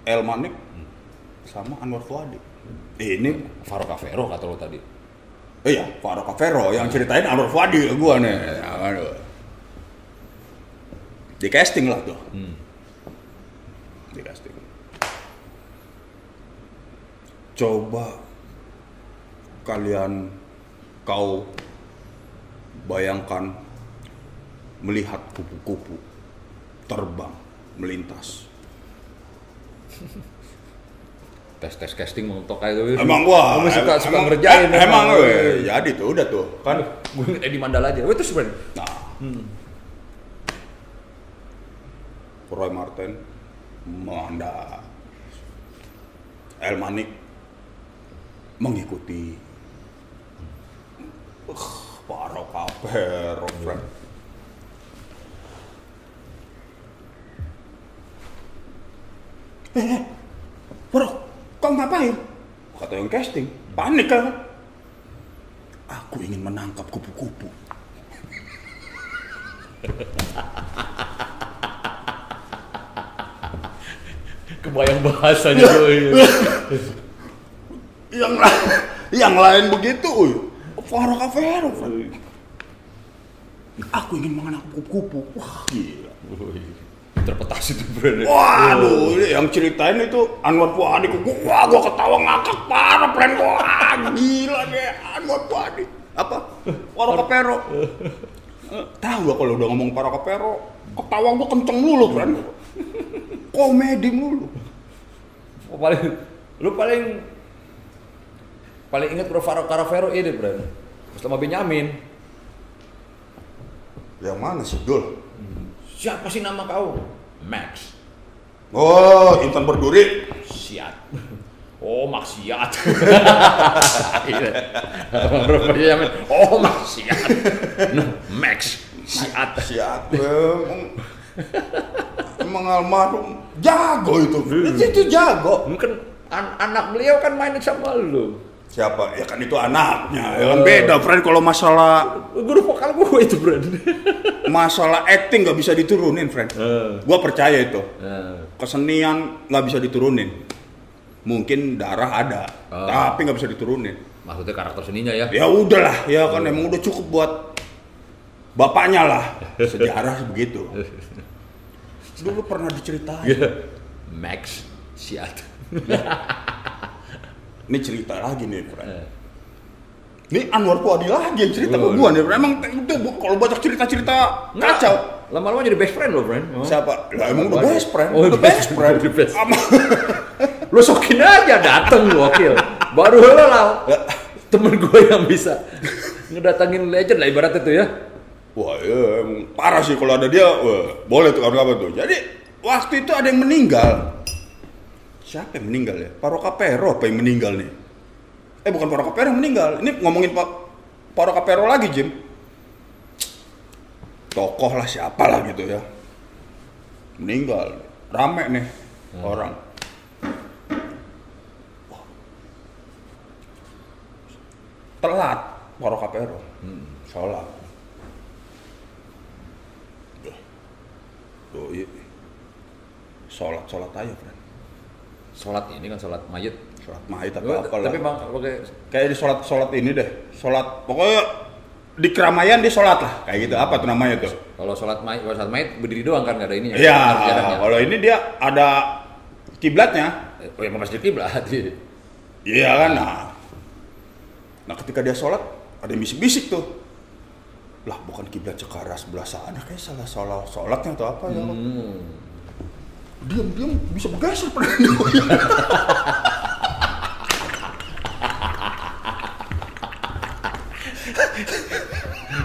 El Manik sama Anwar Fuadi. Ini Farok Avero kata lo tadi. Eh iya, Farok Avero yang ceritain Anwar Fuadi gua nih. Aduh. Di casting lah tuh. Hmm. Di casting. Coba kalian kau bayangkan melihat kupu-kupu terbang melintas. Tes tes casting mau tok kayak gitu. Emang gua Kamu suka suka emang- ngerjain. eh, Emang, we. jadi tuh udah tuh kan. Gue inget Edi Mandala aja. Itu sebenarnya. Nah, Hmm. Roy Martin, Manda, El Manik mengikuti uh, Farok Capero, friend. Eh, eh, bro, kau ngapain? Kata yang casting, panik kan? Aku ingin menangkap kupu-kupu. Kebayang bahasanya tuh. Yang lain, yang lain begitu, uy. Faro Cavero, friend. Aku ingin menangkap kupu-kupu. Wah, gila. Wih, Interpretasi tuh brand. Waduh, ini yang ceritain itu Anwar Puadi. Wah, gua ketawa ngakak parah, plan Wah, gila deh Anwar Puadi. Apa? Paro Kapero. Eh, Tahu gua kalau udah ngomong Paro Kapero, ketawa gua kenceng mulu, friend. Komedi mulu. Oh, paling lu paling paling inget bro Faro Caravero ini brand. Bersama Benyamin. Yang mana sih, Dul? Siapa sih nama kau? Max. Oh, Intan Berduri. Siat. Oh, maksiat. Iya. Bro Benyamin. Oh, maksiat. No, Max. Siat. Emang, emang almarhum jago itu. Itu jago. Mungkin an- anak beliau kan main sama lu. Siapa? Ya kan itu anaknya. Ya kan beda, friend. Kalau masalah Guru vokal gue itu, Brand. masalah acting nggak bisa diturunin, friend. Eh. Gua percaya itu. Nah, Kesenian nggak bisa diturunin. Mungkin darah ada, Oh. tapi nggak bisa diturunin. maksudnya karakter seninya ya. Ya udahlah, ya kan emang udah cukup buat bapaknya lah. Sejarah begitu. Dulu pernah diceritain. Iya. Max Siat. Ini cerita lagi nih, friend. Eh. Ini Anwar Puadi lagi yang cerita ke gua nih. Emang itu kalau banyak cerita-cerita kacau. Lama-lama jadi best friend lo, friend. Oh. Siapa? Lah emang udah best friend. Oh, udah best friend. udah best. Lo sokin aja dateng lo, wakil. Baru lo lah. Temen gue yang bisa ngedatangin legend lah ibarat itu ya. Wah, ya, parah sih kalau ada dia. Wah, boleh tuh kapan tuh. Jadi waktu itu ada yang meninggal. Siapa yang meninggal ya? Paro Kapero apa yang meninggal nih? Eh bukan Paro Kapero yang meninggal. Ini ngomongin Pak Paro Kapero lagi, Jim. Tokoh lah siapa lah gitu ya. Meninggal. Rame nih orang. Wah. Telat Paro Kapero. Sholat. Oh iya. Sholat, sholat aja, friend. Sholat ini kan sholat mayit. Sholat mayit atau Oh, apa tapi bang, pakai Kayak di sholat, sholat ini deh. Sholat, pokoknya di keramaian dia sholat lah. Kayak gitu, apa tuh namanya tuh? kalau sholat mayit, kalau sholat mayit berdiri doang kan nggak ada ininya. Iya, kalau ini dia ada kiblatnya. Oh ya masjid kiblat. Iya kan, nah. Nah ketika dia sholat, ada yang bisik-bisik tuh. Lah bukan kiblat Cekara sebelah sana, kayak salah salah sholatnya atau apa ya. Hmm. Diam-diam bisa bergeser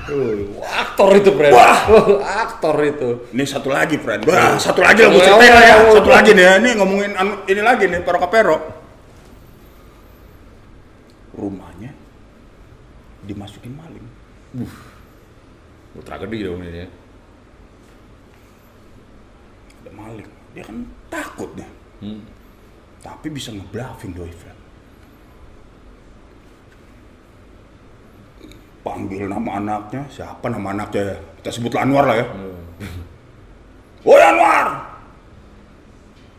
Wah, aktor itu, friend. Wah. Aktor itu. Ini satu lagi, friend. Wah, satu lagi lah gue ceritain ya. Satu lagi nih. Ini ngomongin anu- ini lagi nih, Paro Kapero. Rumahnya dimasukin maling. Oh, tragedi dong ini ya. Ada maling. Dia kan takut nih. Hmm. Tapi bisa ngebluffing doi, friend. Panggil nama anaknya, siapa nama anaknya ya? Kita sebutlah Anwar lah ya. Woi Anwar!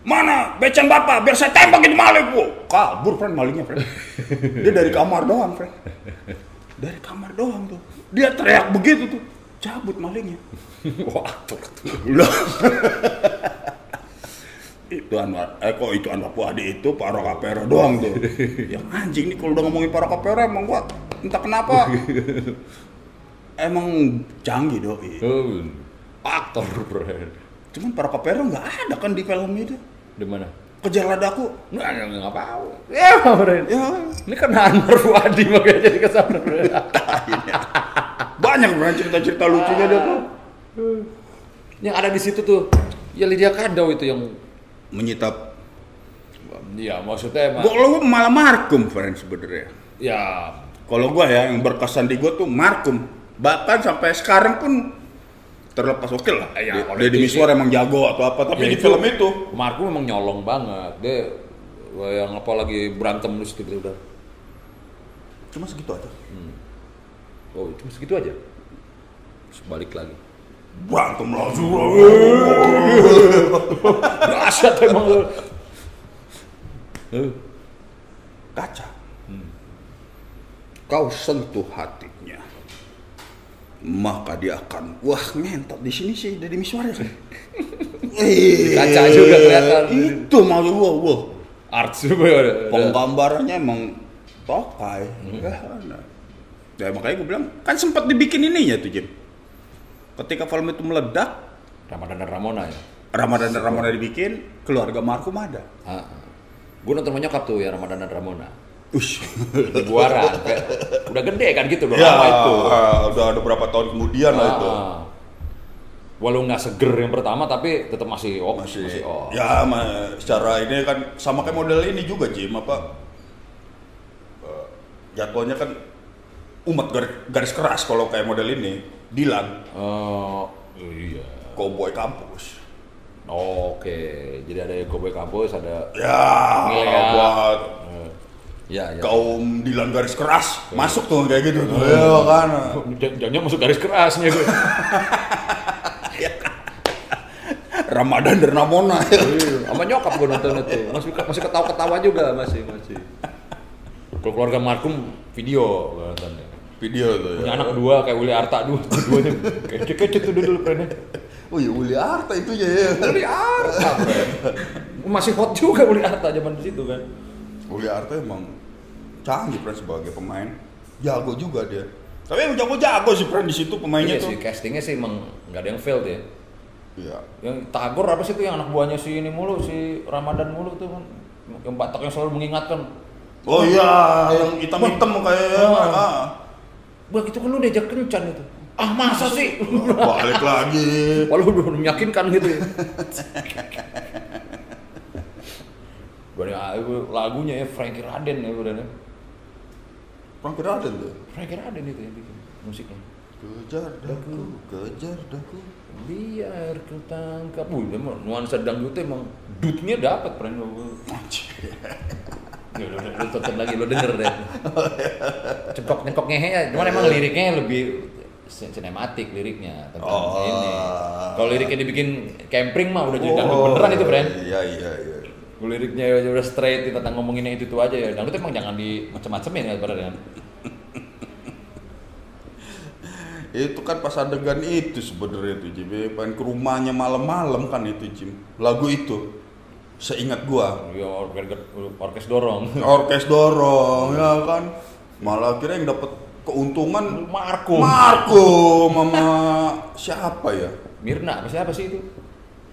Mana becen bapak? Biar saya tembakin maling, bu. Kabur, friend, malingnya, friend. Dia dari kamar doang, friend. Dari kamar doang tuh. Dia teriak begitu tuh. Cabut malingnya. Wah, tuh. Itu Anwar, eh kok itu Anwar Puadi itu Paro Kapero doang tuh. Yang anjing nih kalau udah ngomongin Paro Kapero emang gua entah kenapa emang canggih doi. Oh, aktor, friend. Cuman Paro Kapero nggak ada kan di film itu. Di mana? Kejar ladaku. Nggak, nggak, tahu. Ya, friend. Ya Ini kan Anwar Fuadi makanya jadi ke sana, banyak banget cerita-cerita lucunya dia tuh. Yang ada di situ tuh, ya Lydia Kandau itu yang Menyitap. Iya, maksudnya emang Gua gua malah markum friend sebenarnya. ya Kalau gua ya yang berkesan di gua tuh markum. Bahkan sampai sekarang pun terlepas oke lah. Ya, Deddy- oleh Deddy TV. Miswar emang jago atau apa, tapi Ya, di film itu Marco memang nyolong banget. Dia yang apa lagi berantem terus gitu udah. cuma segitu aja. Oh, cuma segitu aja. Terus balik lagi. Berantem langsung. Dahsyat emang. Eh, Kaca. Kau sentuh hatinya. Maka dia akan wah ngentot di sini sih Deddy Miswar ya kaca juga kelihatan. Itu maksud gua, wah. Arts juga ya. penggambarannya emang tokai ya, nah. ya makanya gue bilang kan sempat dibikin ininya tuh Jim ketika film itu meledak Ramadan dan Ramona ya. Ramadan dan Ramona dibikin keluarga marhum ada Gue nonton sama nyokap tuh ya Ramadan dan Ramona. Ush. Di kayak, udah gede kan gitu udah ya lama itu. ah, udah ada berapa tahun kemudian lah itu. Walau nggak seger yang pertama tapi tetap masih oh, masih, masih oh. ya ma- secara ini kan sama kayak model ini juga Jim apa eh, jatuhnya kan umat garis, garis keras kalau kayak model ini Dilan Oh, iya. cowboy kampus Oke, jadi ada Cowboy Kampus, ada ya Milea. buat ya ya. kaum Dilan garis keras masuk tuh kayak gitu tuh ya kan Jangan masuk garis kerasnya gue. Ramadan dan Ramona ya. Iya, sama nyokap gue nonton itu. Masih masih ketawa-ketawa juga masih masih. Kalau keluarga marhum video gue nontonnya. Video tuh Punya ya anak dua kayak Uli Arta dua, duanya kece-kece tuh dulu friendnya. oh iya Uli Arta itu ya Uli Arta. Masih hot juga Uli Arta zaman di situ kan. Uli Arta emang canggih friend sebagai pemain jago juga dia tapi emang jago-jago sih friend di situ pemainnya Iya tuh sih, castingnya sih emang nggak ada yang failed ya. iya Yang Tagor apa sih tuh yang anak buahnya si ini mulu, si Ramadan mulu tuh kan. Yang Batak yang selalu mengingatkan. oh iya yang hitam-hitam kayak Ah. Ah. Wah itu kan lu diajak kencan itu. Ah masa sih? balik lagi Walau udah meyakinkan gitu ya. Gue lagunya ya Frankie Raden ya udah nih. Frank Raden tuh Frankie Raden itu yang bikin musiknya. kejar daku kejar daku Biar ku tangkap. Wih, emang nuansa dangdutnya emang dutnya dapat friend Ya udah, lu tonton lagi, lu denger deh. Cengkok cengkok ngehe ya, cuman emang liriknya lebih sin- sinematik liriknya tentang Oh. ini. Kalau liriknya dibikin camping mah udah jadi dangdut beneran itu, friend. iya iya iya Kalau liriknya ya udah straight tentang ngomonginnya itu itu aja ya. Dangdut emang jangan di macem-macemin ya kan. itu kan pas adegan itu sebenarnya tuh Jim Ya, pengen ke rumahnya malam-malam kan itu Jim lagu itu seingat gua Ya orkes, orkes dorong. orkes dorong ya kan malah akhirnya yang dapat keuntungan Marco. Marco mama siapa ya Mirna, apa siapa sih itu?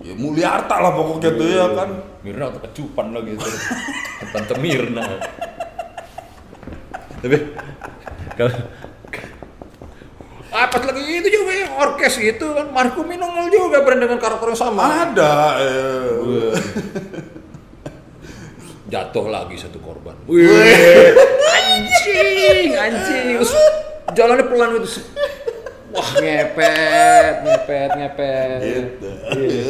ya Mulyarta lah pokoknya tuh ya kan Mirna atau kecupan lagi itu. Tante Mirna. Tapi kalau apa lagi itu juga ya orkes itu kan Marco Minongol juga brand dengan karakter yang sama. ada eh. Jatuh lagi satu korban. Wih, anjing, anjing. Jalannya pelan itu. Wah ngepet, ngepet, ngepet. Gitu. Iya.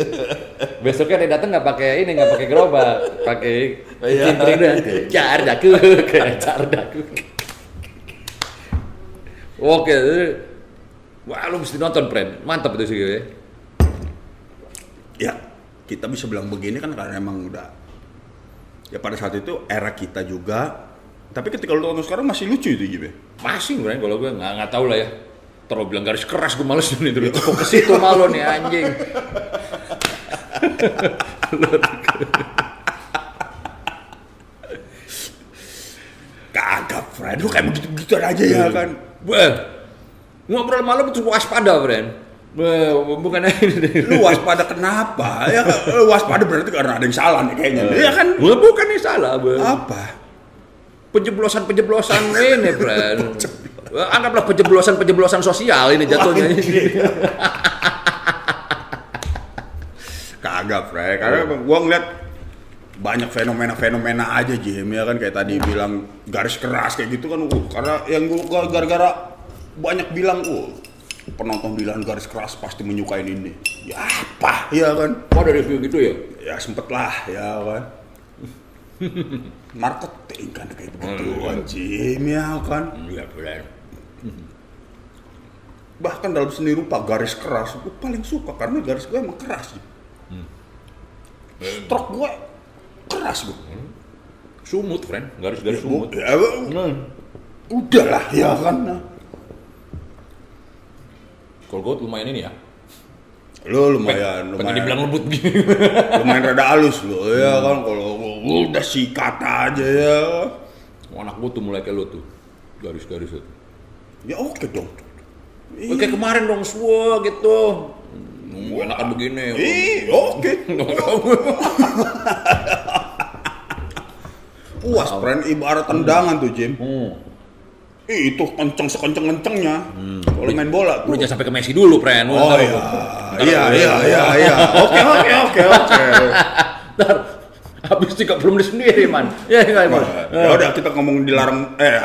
Besoknya dia datang nggak pakai ini, nggak pakai gerobak, pakai Iya. cincin dan kejar daku, kejar daku. Oke, wah lu mesti nonton, friend. Mantap itu sih ya. ya kita bisa bilang begini kan karena emang udah ya pada saat itu era kita juga tapi ketika lu tonton sekarang masih lucu itu ya? Masih gue kalau gue nggak nggak tahu lah ya. Terus bilang garis keras gue males nih terus kok ke situ malu nih anjing. kagak friend lu kayak begitu-begitu aja ya kan Wah, ngobrol malam itu waspada. Wah, bukan ini. lu waspada kenapa ya lu waspada berarti karena ada yang salah nih kayaknya ya kan Wah, bukan yang salah, Bang. apa Penjeblosan-penjeblosan ini. Wah, Anggaplah penjeblosan-penjeblosan sosial ini jatuhnya. kagak friend karena gua ngeliat banyak fenomena-fenomena aja Jim ya kan kayak tadi bilang garis keras kayak gitu kan uh, karena yang gua gara-gara banyak bilang, oh penonton bilang garis keras pasti menyukain ini. Ya apa, ya kan? Oh, ada review gitu ya? Ya sempet lah, ya kan? Marketing kan kayak begitu, anjing, ya kan? Iya, benar. Bahkan dalam seni rupa garis keras, gue paling suka karena garis gue emang keras. Stroke gue keras gue. Sumut, friend. Garis-garis sumut. Ya, Hmm. udah lah, ya kan? Nah. Kalau gue lumayan ini ya. Lo lumayan, Pengen lumayan. dibilang lembut gini. lumayan rada halus lo ya kan kalau udah sikat aja ya Anak gue tuh mulai kayak lo tuh. Garis-garis itu. ya oke dong Oh, kayak kemarin dong, semua gitu. Hmm, enakan begini. Ih, oke puas friend ibarat tendangan tuh Jim Hmm. Ih, itu kenceng sekenceng kencengnya kalau main bola Lu tuh jangan sampai ke Messi dulu. Lu oh iya iya iya iya iya oke oke oke oke Ntar, habis belum di sendiri, man. Ya, enggak, man. ya udah kita ngomong dilarang eh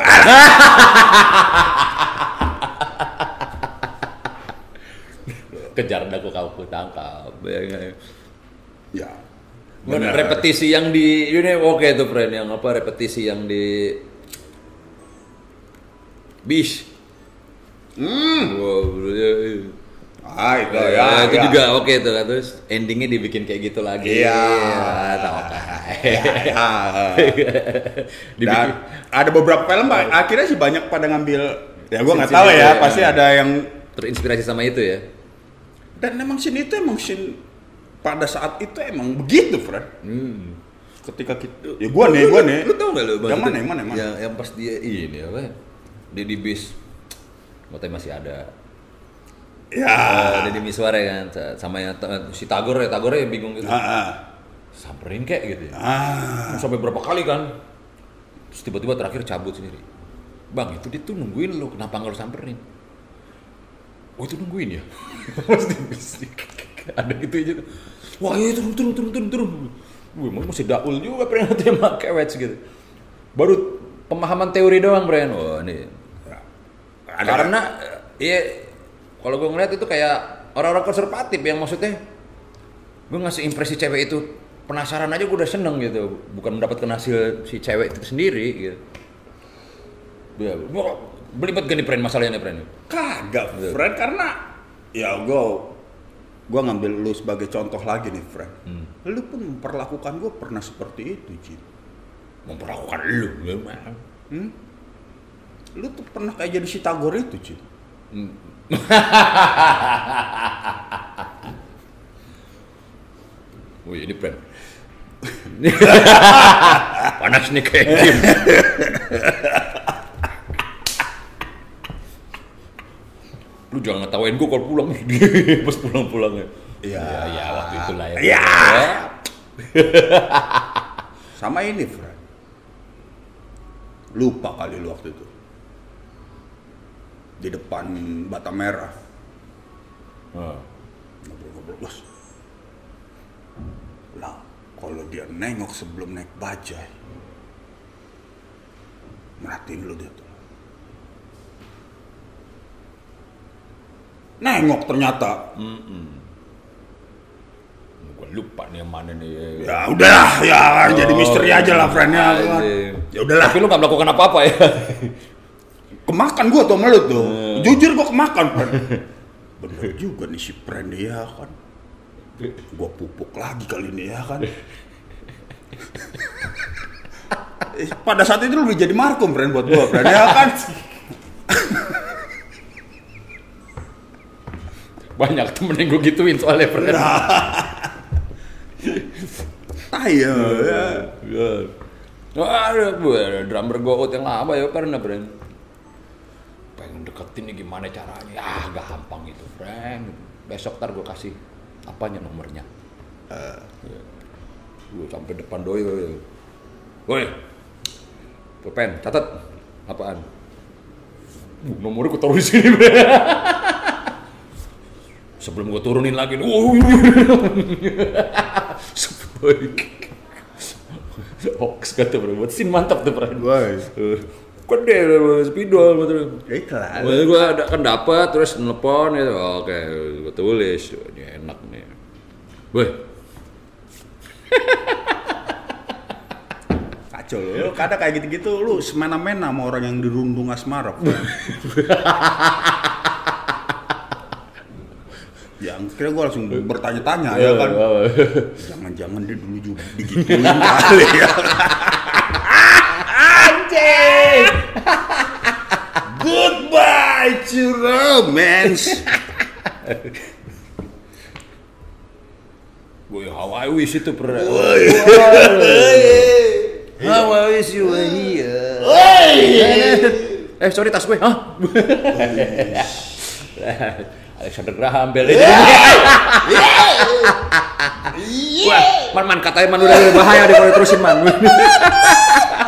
Kejar dah kau tangkap. Ya, enggak. ya Bener. Repetisi yang di ini oke tuh friend yang apa repetisi yang di bis. hmm Wow, ya, ya. ah itu Ya, ya, itu ya. juga oke tuh kan terus endingnya dibikin kayak gitu lagi. Iya. Ya, tahu kan. Ya. dibikin Dan ada beberapa film Pak, akhirnya sih banyak pada ngambil ya gua nggak tahu ya, ya. pasti ada yang terinspirasi sama itu ya. dan emang scene itu emang scene pada saat itu emang begitu, Fred. Hmm. Ketika kita ya gua nih, gua nih. Lu tau gak lu? Yang mana, yang mana, yang mana? Yang, yang pas dia ini apa ya? Dia di bis. Motornya masih ada. Ya. Deddy Miswar ya kan sama yang si Tagor ya Tagor ya bingung gitu. Ah. Samperin kayak gitu ya. Ah. Sampai berapa kali kan? Terus tiba-tiba terakhir cabut sendiri. Bang, itu dia tuh nungguin lu, kenapa nggak lu samperin? Oh itu nungguin ya? Ada gitu aja. Wah iya turun turun turun turun turun. Wih, masih daul juga pernah tema kewet gitu. Baru pemahaman teori doang, Bren. Wah ini. Ada Karena iya kalau gue ngeliat itu kayak orang-orang konservatif yang maksudnya gue ngasih impresi cewek itu penasaran aja gue udah seneng gitu bukan mendapatkan hasil si cewek itu sendiri gitu ya, belibet gak nih friend masalahnya friend kagak, Fred, karena ya gua gua ngambil lu sebagai contoh lagi nih, Fred. Hmm. Lu pun memperlakukan gua pernah seperti itu, Jim. memperlakukan lu memang Hmm? Lu tuh pernah kayak jadi si Tagor itu, Jim. Wih ini friend panas nih kayak Jim lu jangan ngetawain gue kalau pulang pas pulang-pulangnya Iya. ya, ya waktu itulah ya Iya. Ya. Sama ini, Fred. Lupa kali lu waktu itu. Di depan bata merah. Ah. Ngobrol-ngobrol, bos. Lah, kalau dia nengok sebelum naik bajai. Merhatiin lu dia tuh. Nengok ternyata. gue lupa nih yang mana nih Ya udahlah, ya jadi misteri aja lah, friend ya. kan. Ya udahlah. tapi lu gak melakukan apa-apa ya kemakan gua tuh lu tuh. Jujur gua kemakan, friend. Bener juga nih si friend ya kan. Gua pupuk lagi kali ini ya kan. Eh, Pada saat itu lu udah jadi markum, friend buat gua, friend ya kan. banyak temen yang gue gituin soalnya friend Tai ya. ya. Aduh, gue drummer gue out yang lama ya pernah pengen deketin nih gimana caranya? Ah gampang itu friend. Besok ntar gue kasih apanya nomornya? Ya. gue sampai depan doi woi pulpen catat. Apaan? Uh, nomornya gue taruh di sini sebelum gue turunin lagi oh, Sebaik. hoax kata bro buat sin mantap tuh friend. Woi. Gede spidol betul Ikhlas. Maksudnya gue ada kan dapat terus nelpon gitu oke gue tulis ini enak nih Woi, Kacau lu, kadang kayak gitu-gitu lu semena-mena sama orang yang dirundung asmara. yang kira gue langsung bertanya-tanya ya kan. Jangan-jangan dia dulu juga digituin kali ya. Anjing. Goodbye to romance. Boy, how I wish itu pernah. How I wish you were here. Eh, sorry tas gue. Hah? Alexander Graham Bell itu. Wah, man man katanya man udah bahaya deh kalau diterusin man.